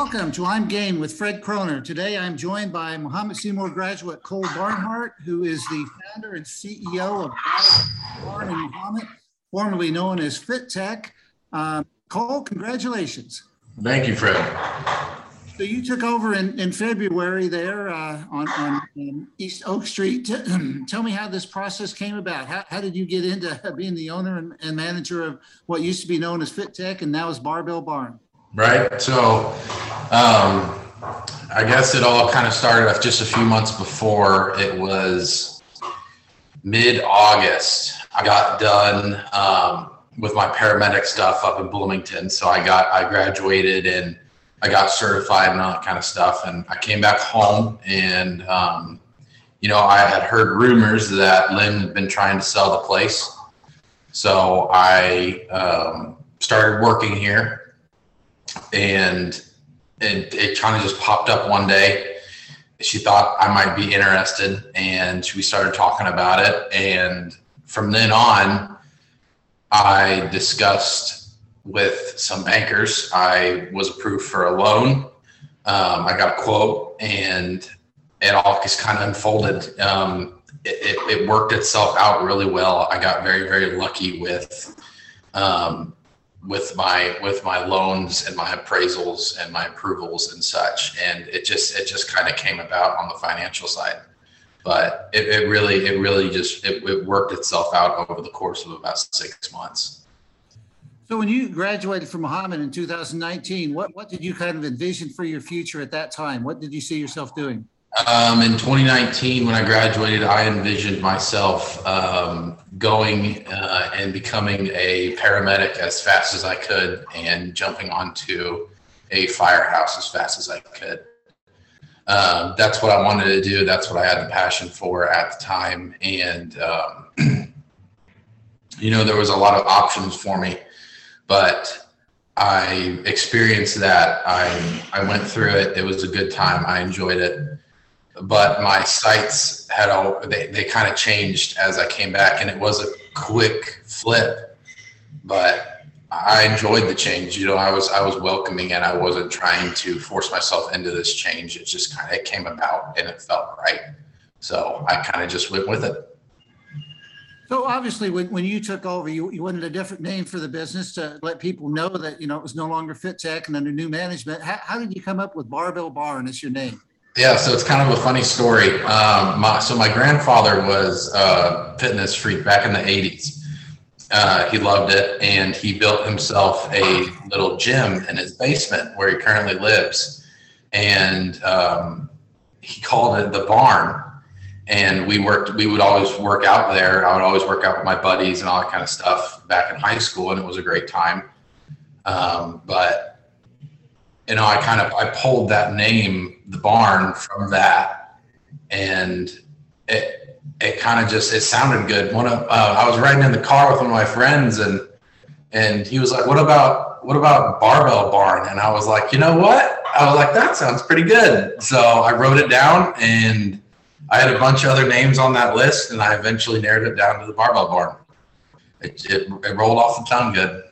Welcome to I'm Game with Fred Kroner. Today I'm joined by Mahomet Seymour graduate Cole Barnhart, who is the founder and CEO of Barn and Mahomet, formerly known as FitTech. Um, Cole, congratulations. Thank you, Fred. So you took over in, in February there uh, on, on um, East Oak Street. Tell me how this process came about. How, how did you get into being the owner and, and manager of what used to be known as FitTech and now is Barbell Barn? Right. So, um, I guess it all kind of started off just a few months before. It was mid August. I got done um, with my paramedic stuff up in Bloomington. So I got I graduated and I got certified and all that kind of stuff. And I came back home and um, you know I had heard rumors that Lynn had been trying to sell the place. So I um, started working here and it, it kind of just popped up one day. She thought I might be interested, and we started talking about it. And from then on, I discussed with some bankers. I was approved for a loan. Um, I got a quote, and it all just kind of unfolded. Um, it, it, it, worked itself out really well. I got very, very lucky with um, with my with my loans and my appraisals and my approvals and such. And it just it just kind of came about on the financial side. But it, it really it really just it, it worked itself out over the course of about six months. So when you graduated from Mahomet in 2019 what what did you kind of envision for your future at that time? What did you see yourself doing um, in 2019, when I graduated, I envisioned myself um, going uh, and becoming a paramedic as fast as I could and jumping onto a firehouse as fast as I could. Um, that's what I wanted to do. That's what I had the passion for at the time. And, um, you know, there was a lot of options for me, but I experienced that. I, I went through it. It was a good time. I enjoyed it but my sights had all they, they kind of changed as I came back and it was a quick flip but I enjoyed the change you know I was I was welcoming and I wasn't trying to force myself into this change it just kind of came about and it felt right so I kind of just went with it. So obviously when, when you took over you, you wanted a different name for the business to let people know that you know it was no longer fit tech and under new management. How, how did you come up with barbell barn as your name yeah, so it's kind of a funny story. Um, my, so my grandfather was a fitness freak back in the '80s. Uh, he loved it, and he built himself a little gym in his basement where he currently lives, and um, he called it the barn. And we worked. We would always work out there. I would always work out with my buddies and all that kind of stuff back in high school, and it was a great time. Um, but you know, I kind of I pulled that name, the barn, from that, and it it kind of just it sounded good. One of uh, I was riding in the car with one of my friends, and and he was like, "What about what about barbell barn?" And I was like, "You know what?" I was like, "That sounds pretty good." So I wrote it down, and I had a bunch of other names on that list, and I eventually narrowed it down to the barbell barn. It it, it rolled off the tongue good.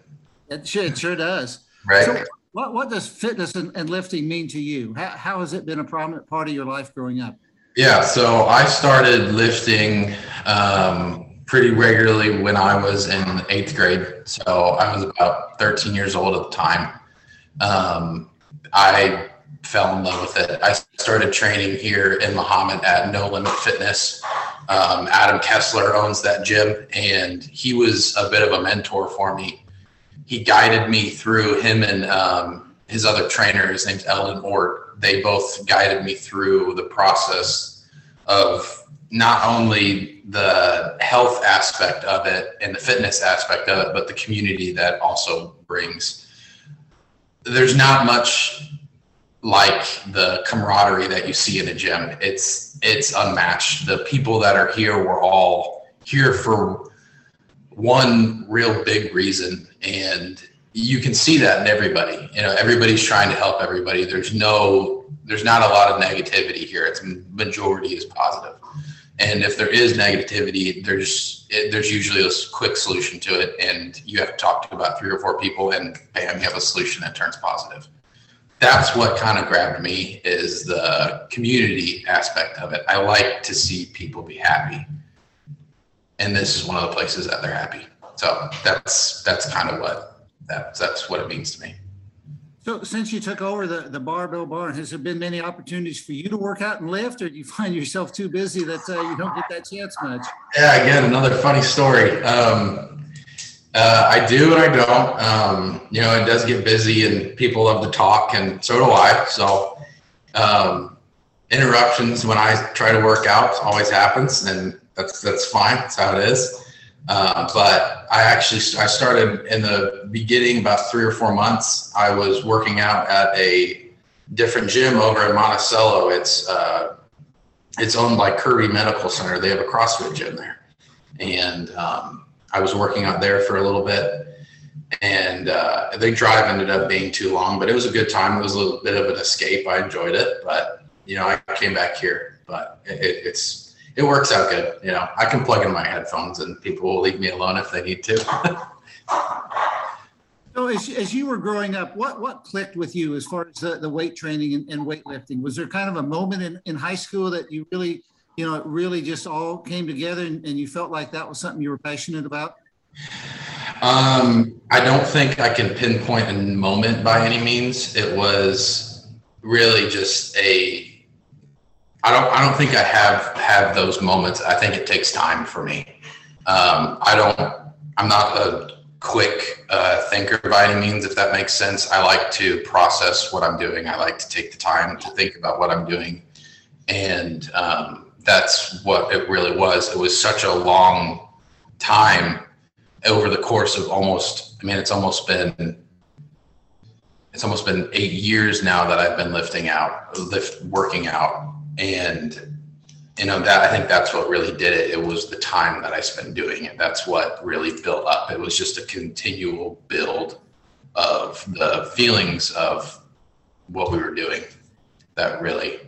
It sure, it sure does. Right. So, what, what does fitness and, and lifting mean to you? How, how has it been a prominent part of your life growing up? Yeah, so I started lifting um, pretty regularly when I was in eighth grade. So I was about 13 years old at the time. Um, I fell in love with it. I started training here in Mahomet at No Limit Fitness. Um, Adam Kessler owns that gym, and he was a bit of a mentor for me he guided me through him and um, his other trainer. His name's Eldon Ort. They both guided me through the process of not only the health aspect of it and the fitness aspect of it, but the community that also brings. There's not much like the camaraderie that you see in a gym. It's it's unmatched. The people that are here were all here for one real big reason and you can see that in everybody. You know everybody's trying to help everybody. There's no there's not a lot of negativity here. It's majority is positive. And if there is negativity there's it, there's usually a quick solution to it and you have to talk to about three or four people and bam you have a solution that turns positive. That's what kind of grabbed me is the community aspect of it. I like to see people be happy. And this is one of the places that they're happy. So that's that's kind of what that's that's what it means to me. So since you took over the, the Barbell Barn, has there been many opportunities for you to work out and lift, or do you find yourself too busy that uh, you don't get that chance much? Yeah, again, another funny story. Um, uh, I do and I don't. Um, you know, it does get busy and people love to talk, and so do I. So um, interruptions when I try to work out always happens, and that's that's fine. That's how it is. Uh, but I actually I started in the beginning about three or four months. I was working out at a different gym over in Monticello. It's uh, it's owned by Kirby Medical Center. They have a CrossFit gym there, and um, I was working out there for a little bit. And uh, the drive ended up being too long, but it was a good time. It was a little bit of an escape. I enjoyed it, but you know, I came back here. But it, it's it works out good. You know, I can plug in my headphones and people will leave me alone if they need to. so as, as you were growing up, what, what clicked with you as far as the, the weight training and, and weightlifting? Was there kind of a moment in, in high school that you really, you know, it really just all came together and, and you felt like that was something you were passionate about? Um, I don't think I can pinpoint a moment by any means. It was really just a I don't I don't think I have have those moments. I think it takes time for me. Um, I don't. I'm not a quick uh, thinker by any means, if that makes sense. I like to process what I'm doing. I like to take the time to think about what I'm doing, and um, that's what it really was. It was such a long time over the course of almost. I mean, it's almost been it's almost been eight years now that I've been lifting out, lift working out and you know that i think that's what really did it. It was the time that i spent doing it. That's what really built up. It was just a continual build of the feelings of what we were doing that really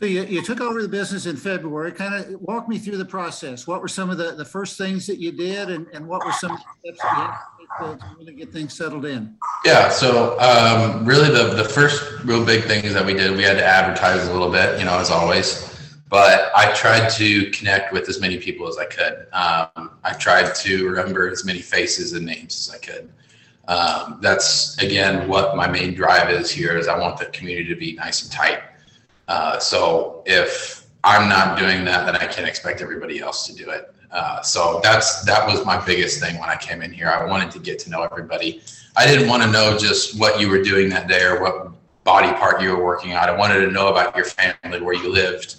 so you, you took over the business in february kind of walk me through the process what were some of the, the first things that you did and, and what were some steps you had to, to really get things settled in? Yeah, so um, really the, the first real big things that we did, we had to advertise a little bit, you know, as always. But I tried to connect with as many people as I could. Um, I tried to remember as many faces and names as I could. Um, that's again what my main drive is here. Is I want the community to be nice and tight. Uh, so if I'm not doing that, then I can't expect everybody else to do it. Uh, so that's that was my biggest thing when I came in here. I wanted to get to know everybody. I didn't want to know just what you were doing that day or what body part you were working on. I wanted to know about your family, where you lived,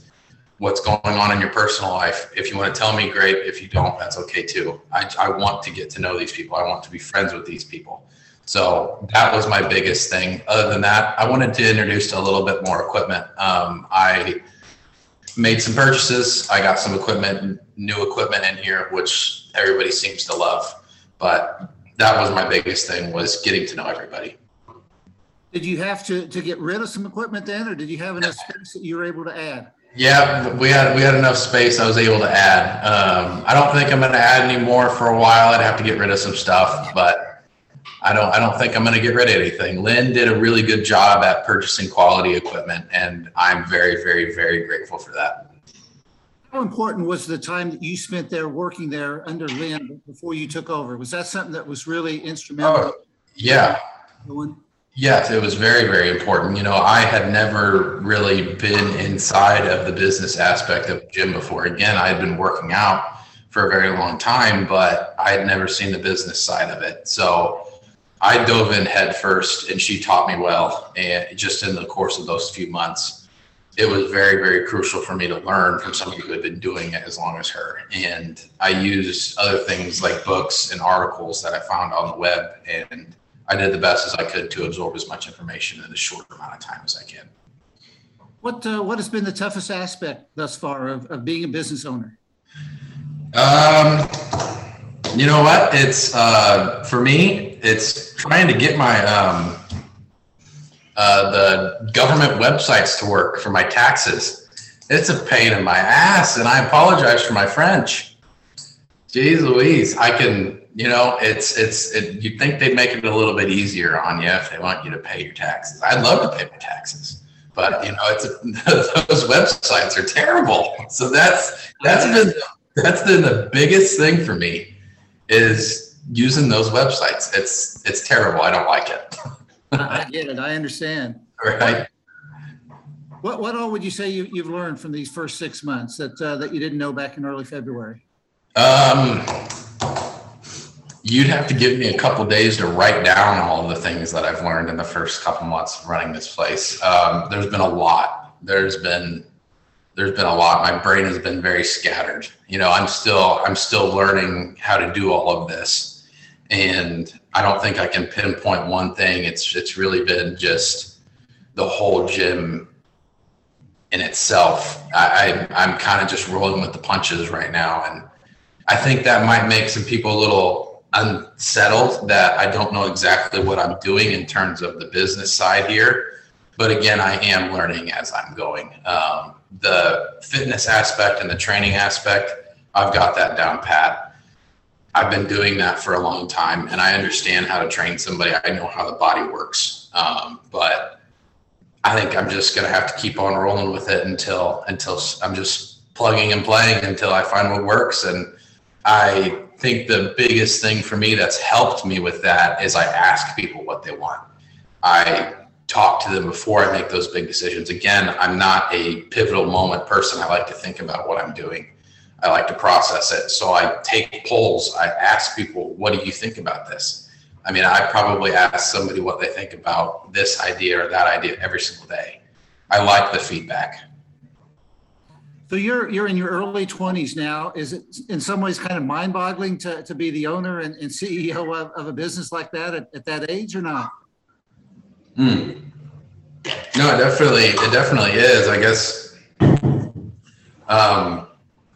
what's going on in your personal life. If you want to tell me, great. If you don't, that's okay too. I, I want to get to know these people. I want to be friends with these people. So that was my biggest thing. Other than that, I wanted to introduce a little bit more equipment. Um, I made some purchases. I got some equipment, new equipment in here, which everybody seems to love. But that was my biggest thing was getting to know everybody. Did you have to, to get rid of some equipment then, or did you have enough space that you were able to add? Yeah, we had we had enough space. I was able to add. Um, I don't think I'm going to add any more for a while. I'd have to get rid of some stuff, but I don't I don't think I'm going to get rid of anything. Lynn did a really good job at purchasing quality equipment, and I'm very very very grateful for that. How important was the time that you spent there working there under Lynn before you took over? Was that something that was really instrumental? Oh, yeah. Yes, it was very, very important. You know, I had never really been inside of the business aspect of gym before. Again, I had been working out for a very long time, but I had never seen the business side of it. So I dove in head first and she taught me well. And just in the course of those few months, it was very, very crucial for me to learn from somebody who had been doing it as long as her. And I used other things like books and articles that I found on the web. And I did the best as I could to absorb as much information in as short amount of time as I can. What, uh, what has been the toughest aspect thus far of, of being a business owner? Um, you know what? It's uh, for me. It's trying to get my um, uh, the government websites to work for my taxes. It's a pain in my ass, and I apologize for my French. Jeez Louise, I can you know, it's it's it, you'd think they'd make it a little bit easier on you if they want you to pay your taxes. I'd love to pay my taxes, but you know, it's those websites are terrible. So that's that's been that's been the biggest thing for me is using those websites. It's it's terrible. I don't like it. I get it. I understand. Right. What, what all would you say you, you've learned from these first six months that, uh, that you didn't know back in early February? Um, you'd have to give me a couple days to write down all the things that I've learned in the first couple months of running this place. Um, there's been a lot. There's been there's been a lot. My brain has been very scattered. You know, I'm still I'm still learning how to do all of this, and I don't think I can pinpoint one thing. It's it's really been just the whole gym in itself. I, I I'm kind of just rolling with the punches right now, and I think that might make some people a little unsettled that I don't know exactly what I'm doing in terms of the business side here. But again, I am learning as I'm going. Um, the fitness aspect and the training aspect, I've got that down pat. I've been doing that for a long time and I understand how to train somebody. I know how the body works. Um, but I think I'm just going to have to keep on rolling with it until, until I'm just plugging and playing until I find what works. And I think the biggest thing for me that's helped me with that is I ask people what they want. I talk to them before I make those big decisions. Again, I'm not a pivotal moment person. I like to think about what I'm doing. I like to process it. So I take polls. I ask people, what do you think about this? I mean, I probably ask somebody what they think about this idea or that idea every single day. I like the feedback. So you're you're in your early 20s now. Is it in some ways kind of mind-boggling to, to be the owner and, and CEO of, of a business like that at, at that age or not? Mm. No, it definitely, it definitely is. I guess um,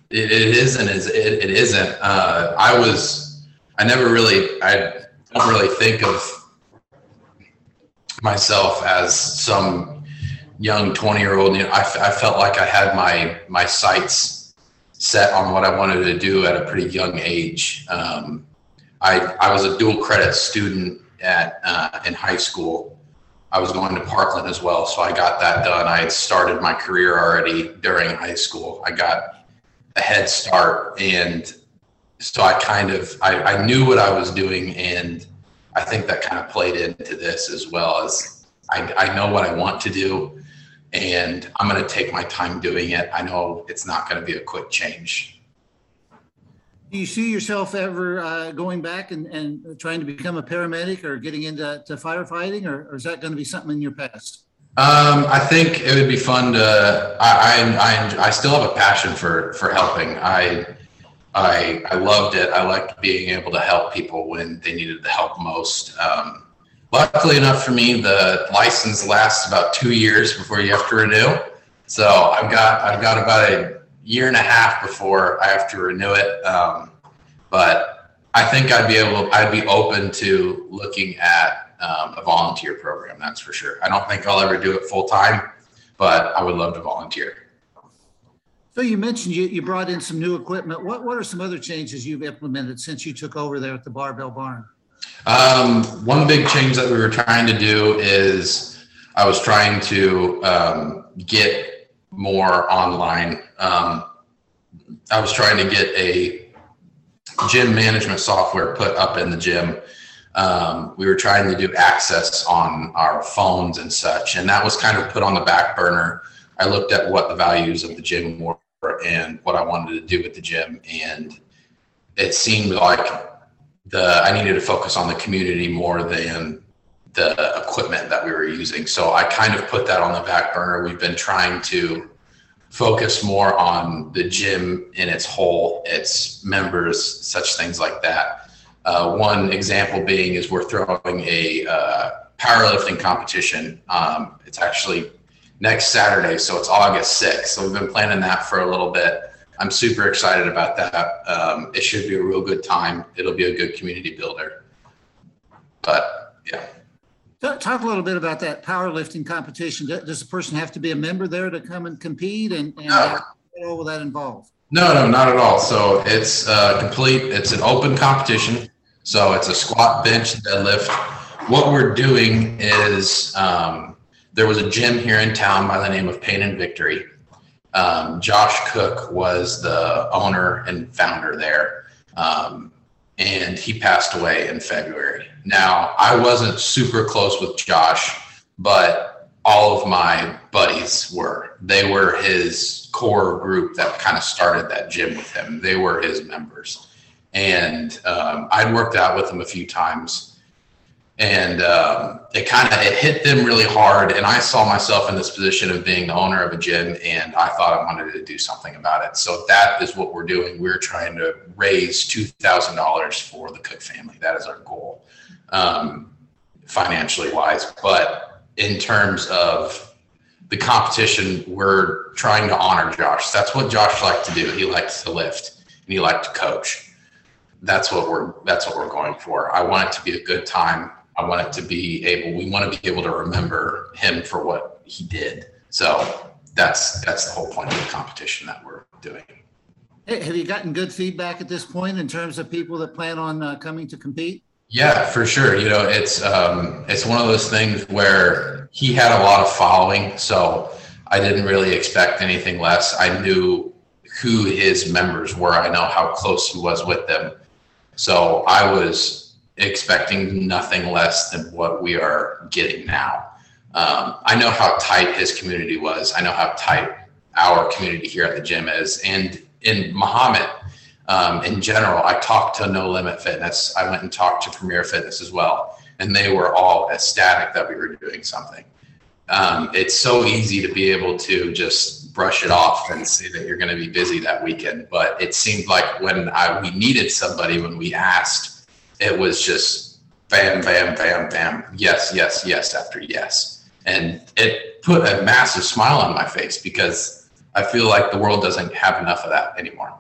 it, it isn't. Is it, it isn't. Uh, I was. I never really. I don't really think of myself as some young 20 year old. You know, I, I felt like I had my my sights set on what I wanted to do at a pretty young age. Um, I I was a dual credit student at uh, in high school I was going to Parkland as well, so I got that done. I had started my career already during high school. I got a head start, and so I kind of I, I knew what I was doing, and I think that kind of played into this as well as I, I know what I want to do, and I'm going to take my time doing it. I know it's not going to be a quick change do you see yourself ever uh, going back and, and trying to become a paramedic or getting into to firefighting, or, or is that going to be something in your past? Um, I think it would be fun to. I, I, I, I still have a passion for for helping. I I I loved it. I liked being able to help people when they needed the help most. Um, luckily enough for me, the license lasts about two years before you have to renew. So I've got I've got about a year and a half before I have to renew it. Um, but I think I'd be able, I'd be open to looking at um, a volunteer program. That's for sure. I don't think I'll ever do it full time, but I would love to volunteer. So you mentioned you, you brought in some new equipment. What what are some other changes you've implemented since you took over there at the Barbell Barn? Um, one big change that we were trying to do is I was trying to um, get more online. Um, I was trying to get a gym management software put up in the gym. Um, we were trying to do access on our phones and such, and that was kind of put on the back burner. I looked at what the values of the gym were and what I wanted to do with the gym, and it seemed like the I needed to focus on the community more than the equipment that we were using. So I kind of put that on the back burner. We've been trying to focus more on the gym in its whole, its members, such things like that. Uh, one example being is we're throwing a uh, powerlifting competition. Um, it's actually next Saturday, so it's August 6th. So we've been planning that for a little bit. I'm super excited about that. Um, it should be a real good time. It'll be a good community builder. But yeah. Talk a little bit about that powerlifting competition. Does a person have to be a member there to come and compete, and, and no. what all will that involve? No, no, not at all. So it's uh, complete. It's an open competition. So it's a squat, bench, deadlift. What we're doing is um, there was a gym here in town by the name of Pain and Victory. Um, Josh Cook was the owner and founder there. Um, and he passed away in February. Now, I wasn't super close with Josh, but all of my buddies were. They were his core group that kind of started that gym with him. They were his members. And um, I'd worked out with him a few times and um, it kind of it hit them really hard. And i saw myself in this position of being the owner of a gym and i thought i wanted to do something about it. So that is what we're doing. We're trying to raise $2000 for the cook family. That is our goal um, financially wise. But in terms of the competition we're trying to honor josh. That's what josh liked to do. He liked to lift and he liked to coach. That's what we're that's what we're going for. I want it to be a good time I want it to be able, we want to be able to remember him for what he did. So that's, that's the whole point of the competition that we're doing. Hey, Have you gotten good feedback at this point in terms of people that plan on uh, coming to compete? Yeah, for sure. You know, it's, um, it's one of those things where he had a lot of following. So I didn't really expect anything less. I knew who his members were. I know how close he was with them. So I was expecting nothing less than what we are getting now. Um, I know how tight his community was. I know how tight our community here at the gym is. And in Mahomet, um, in general, I talked to No Limit Fitness. I went and talked to Premier Fitness as well. And they were all ecstatic that we were doing something. Um, it's so easy to be able to just brush it off and say that you're going to be busy that weekend. But it seemed like when I, we needed somebody, when we asked, it was just bam, bam, bam, bam, yes, yes, yes after yes. And it put a massive smile on my face because I feel like the world doesn't have enough of that anymore.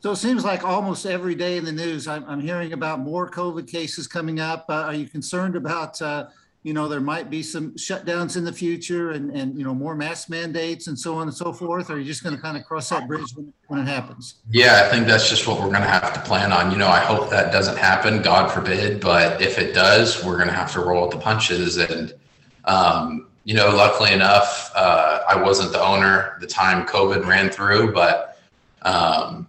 So it seems like almost every day in the news, I'm, I'm hearing about more COVID cases coming up. Uh, are you concerned about uh, you know, there might be some shutdowns in the future and, and, you know, more mask mandates and so on and so forth? Or are you just going to kind of cross that bridge when, when it happens? Yeah, I think that's just what we're going to have to plan on. You know, I hope that doesn't happen, God forbid. But if it does, we're going to have to roll with the punches. And, um, you know, luckily enough, uh, I wasn't the owner the time COVID ran through, but um,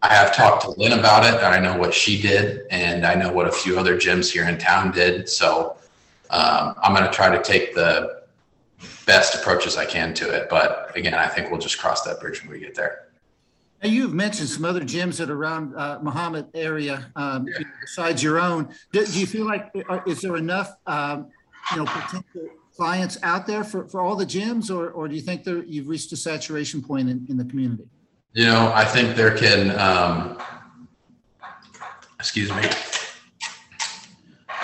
I have talked to Lynn about it. I know what she did, and I know what a few other gyms here in town did. So, um, I'm going to try to take the best approaches I can to it. But again, I think we'll just cross that bridge when we get there. Now, you've mentioned some other gyms that are around uh, Mahomet area um, yeah. besides your own. Do, do, you feel like uh, is there enough um, you know potential clients out there for, for all the gyms, or, or do you think that you've reached a saturation point in, in the community? You know, I think there can. Um, excuse me.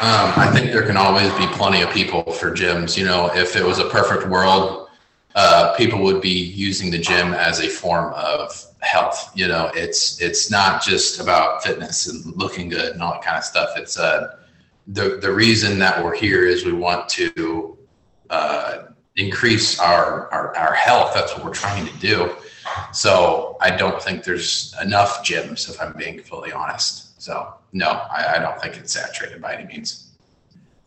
Um, I think there can always be plenty of people for gyms. You know, if it was a perfect world, uh, people would be using the gym as a form of health. You know, it's it's not just about fitness and looking good and all that kind of stuff. It's uh, the the reason that we're here is we want to uh, increase our, our our health. That's what we're trying to do. So I don't think there's enough gyms, if I'm being fully honest. So no, I, I don't think it's saturated by any means.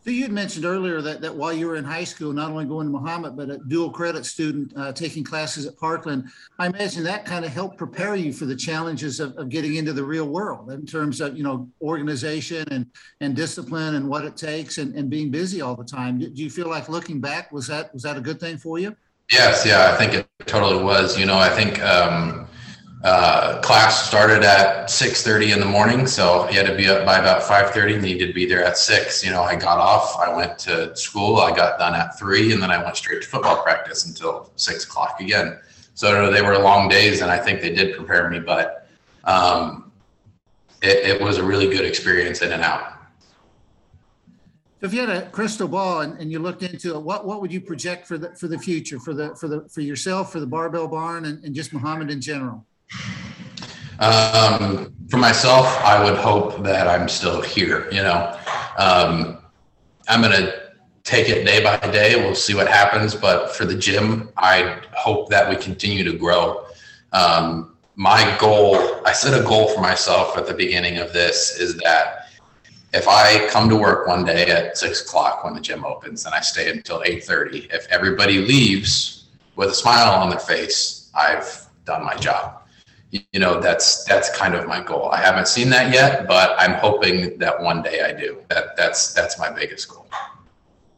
So you had mentioned earlier that, that while you were in high school, not only going to Mahomet, but a dual credit student uh, taking classes at Parkland, I imagine that kind of helped prepare you for the challenges of, of getting into the real world in terms of, you know, organization and, and discipline and what it takes and, and being busy all the time. Do you feel like looking back, was that, was that a good thing for you? Yes. Yeah, I think it totally was. You know, I think, um, uh, class started at 6.30 in the morning so he had to be up by about 5.30 and needed to be there at 6 you know i got off i went to school i got done at 3 and then i went straight to football practice until 6 o'clock again. So they were long days and i think they did prepare me but um, it, it, was a really good experience in and out. So if you had a crystal ball and, and you looked into it, what, what would you project for the for the future for the for the for yourself for the barbell barn and, and just Mahomet in general? Um, for myself, I would hope that I'm still here. You know, um, I'm going to take it day by day. We'll see what happens. But for the gym, I hope that we continue to grow. Um, my goal, I set a goal for myself at the beginning of this is that if I come to work one day at six o'clock when the gym opens and I stay until eight thirty, if everybody leaves with a smile on their face, I've done my job. You know, that's that's kind of my goal. I haven't seen that yet, but I'm hoping that one day I do. That that's that's my biggest goal.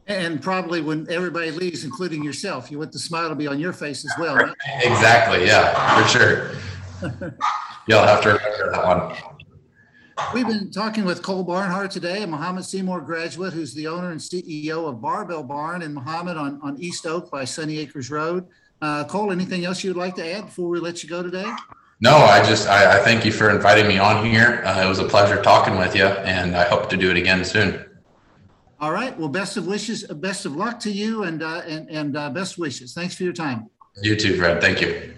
And probably when everybody leaves, including yourself, you want the smile to be on your face as well. right? Exactly. Yeah, for sure. You'll have to remember that one. We've been talking with Cole Barnhart today, a Mahomet Seymour graduate who's the owner and CEO of Barbell Barn in Mahomet on, on East Oak by Sunny Acres Road. Uh, Cole, anything else you'd like to add before we let you go today? No, I just I, I thank you for inviting me on here. Uh, it was a pleasure talking with you, and I hope to do it again soon. All right. Well, best of wishes, best of luck to you and, uh, and, and uh, best wishes. Thanks for your time. You too, Fred. Thank you.